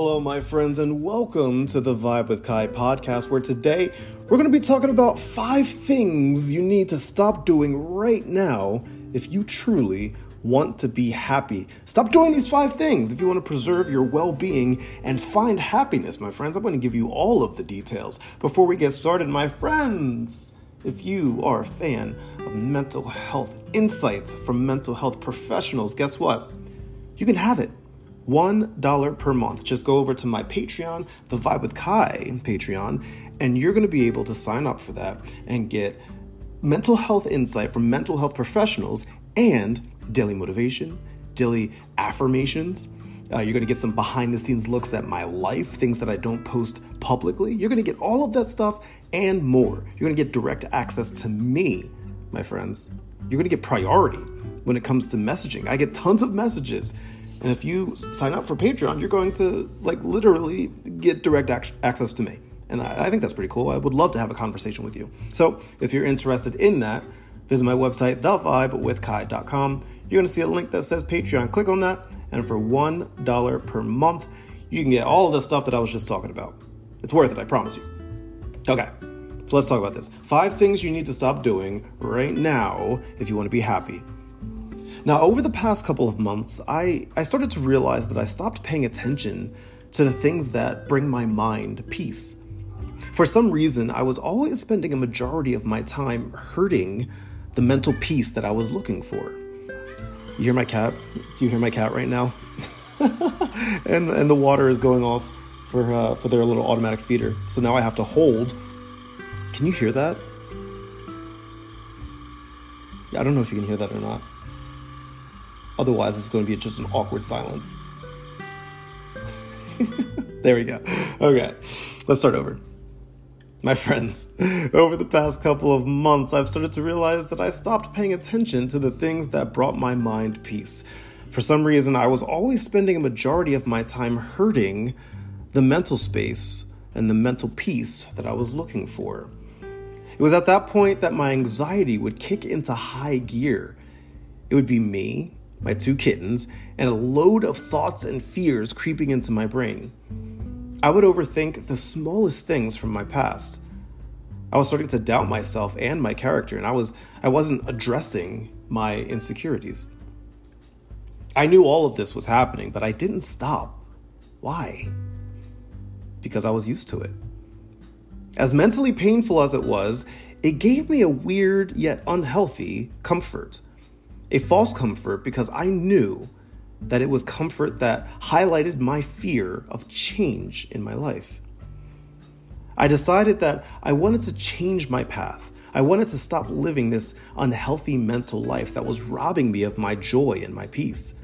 Hello, my friends, and welcome to the Vibe with Ky podcast, where today we're going to be talking about five things you need to stop doing right now if you truly want to be happy. Stop doing these five things if you want to preserve your well being and find happiness, my friends. I'm going to give you all of the details. Before we get started, my friends, if you are a fan of mental health insights from mental health professionals, guess what? You can have it. $1 per month. Just go over to my Patreon, the Vibe with Ky Patreon, and you're going to be able to sign up for that and get mental health insight from mental health professionals and daily motivation, daily affirmations. Uh, you're going to get some behind the scenes looks at my life, things that I don't post publicly. You're going to get all of that stuff and more. You're going to get direct access to me, my friends. You're going to get priority when it comes to messaging. I get tons of messages and if you sign up for Patreon, you're going to like literally get direct ac- access to me. And I, I think that's pretty cool. I would love to have a conversation with you. So if you're interested in that, visit my website, thevibewithky.com. You're going to see a link that says Patreon. Click on that, and for $1 per month, you can get all of the stuff that I was just talking about. It's worth it, I promise you. Okay, so let's talk about this. Five things you need to stop doing right now if you want to be happy. Now, over the past couple of months, I, I started to realize that I stopped paying attention to the things that bring my mind peace. For some reason, I was always spending a majority of my time hurting the mental peace that I was looking for. You hear my cat? Do you hear my cat right now? and and the water is going off for uh, for their little automatic feeder. So now I have to hold. Can you hear that? I don't know if you can hear that or not. Otherwise, it's going to be just an awkward silence. there we go. Okay, let's start over. My friends, over the past couple of months, I've started to realize that I stopped paying attention to the things that brought my mind peace. For some reason, I was always spending a majority of my time hurting the mental space and the mental peace that I was looking for. It was at that point that my anxiety would kick into high gear. It would be me my two kittens, and a load of thoughts and fears creeping into my brain. I would overthink the smallest things from my past. I was starting to doubt myself and my character, and I was I wasn't addressing my insecurities. I knew all of this was happening, but I didn't stop. Why? Because I was used to it. As mentally painful as it was, it gave me a weird yet unhealthy comfort a false comfort because I knew that it was comfort that highlighted my fear of change in my life. I decided that I wanted to change my path. I wanted to stop living this unhealthy mental life that was robbing me of my joy and my peace.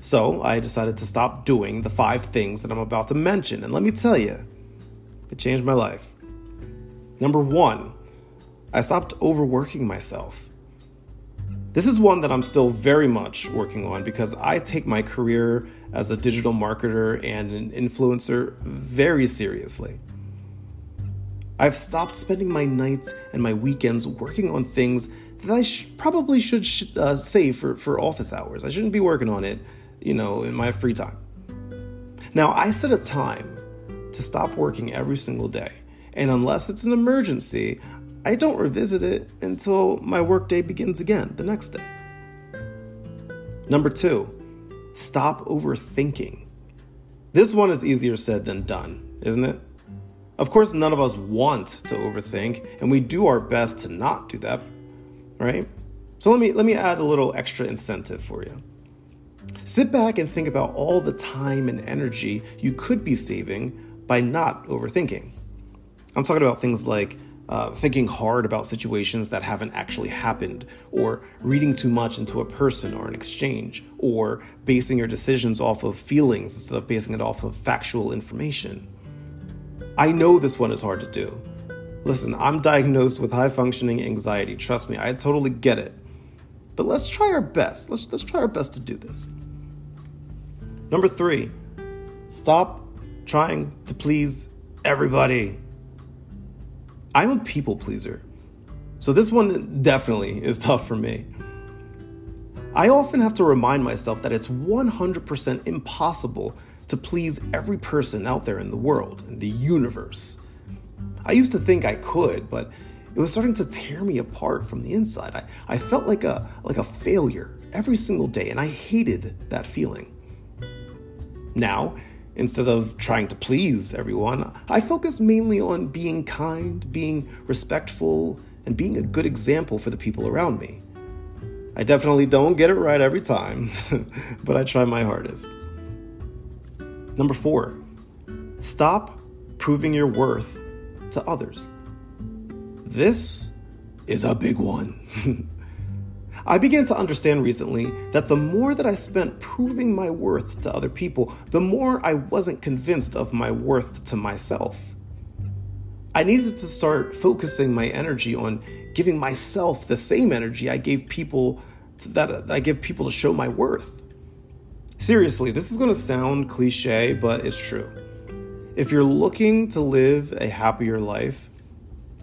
So I decided to stop doing the five things that I'm about to mention. And let me tell you, it changed my life. Number one, I stopped overworking myself. This is one that I'm still very much working on because I take my career as a digital marketer and an influencer very seriously. I've stopped spending my nights and my weekends working on things that I sh- probably should sh- uh, save for, for office hours. I shouldn't be working on it, you know, in my free time. Now, I set a time to stop working every single day. And unless it's an emergency, I don't revisit it until my workday begins again the next day. Number two, stop overthinking. This one is easier said than done, isn't it? Of course, none of us want to overthink, and we do our best to not do that, right? So let me let me add a little extra incentive for you. Sit back and think about all the time and energy you could be saving by not overthinking. I'm talking about things like uh, thinking hard about situations that haven't actually happened, or reading too much into a person or an exchange, or basing your decisions off of feelings instead of basing it off of factual information. I know this one is hard to do. Listen, I'm diagnosed with high functioning anxiety. Trust me, I totally get it. But let's try our best. Let's, let's try our best to do this. Number three, stop trying to please everybody. I'm a people pleaser. So this one definitely is tough for me. I often have to remind myself that it's 100% impossible to please every person out there in the world, in the universe. I used to think I could, but it was starting to tear me apart from the inside. I, I felt like a like a failure every single day, and I hated that feeling. Now, instead of trying to please everyone, I focus mainly on being kind, being respectful, and being a good example for the people around me. I definitely don't get it right every time, but I try my hardest. Number four, stop proving your worth to others. This is a big one. I began to understand recently that the more that I spent proving my worth to other people, the more I wasn't convinced of my worth to myself. I needed to start focusing my energy on giving myself the same energy I gave people to, that uh, I give people to show my worth. Seriously, this is going to sound cliche, but it's true. If you're looking to live a happier life,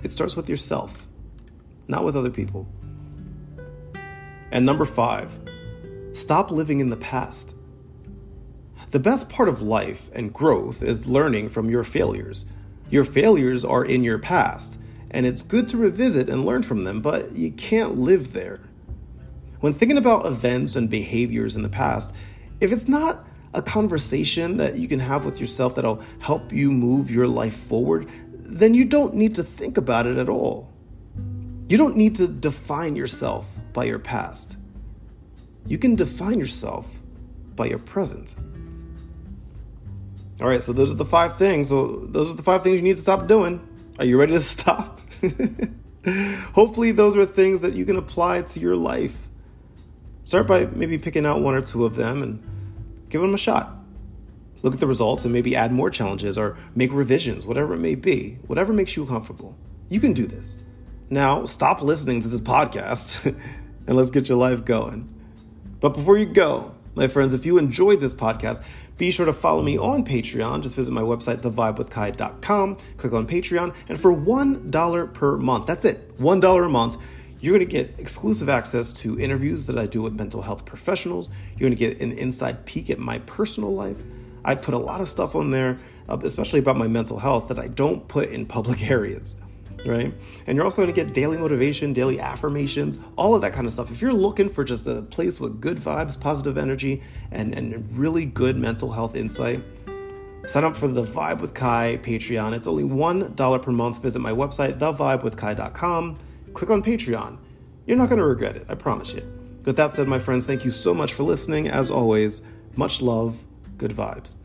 it starts with yourself, not with other people. And number five, stop living in the past. The best part of life and growth is learning from your failures. Your failures are in your past, and it's good to revisit and learn from them, but you can't live there. When thinking about events and behaviors in the past, if it's not a conversation that you can have with yourself that'll help you move your life forward, then you don't need to think about it at all. You don't need to define yourself by your past. You can define yourself by your present. All right, so those are the five things. So those are the five things you need to stop doing. Are you ready to stop? Hopefully, those are things that you can apply to your life. Start by maybe picking out one or two of them and give them a shot. Look at the results and maybe add more challenges or make revisions, whatever it may be, whatever makes you comfortable. You can do this. Now, stop listening to this podcast and let's get your life going. But before you go, my friends, if you enjoyed this podcast, be sure to follow me on Patreon. Just visit my website, thevibewithky.com, click on Patreon, and for $1 per month, that's it, $1 a month, you're going to get exclusive access to interviews that I do with mental health professionals. You're going to get an inside peek at my personal life. I put a lot of stuff on there, uh, especially about my mental health, that I don't put in public areas right? And you're also going to get daily motivation, daily affirmations, all of that kind of stuff. If you're looking for just a place with good vibes, positive energy, and, and really good mental health insight, sign up for the Vibe with Ky Patreon. It's only $1 per month. Visit my website, thevibewithky.com. Click on Patreon. You're not going to regret it, I promise you. With that said, my friends, thank you so much for listening. As always, much love, good vibes.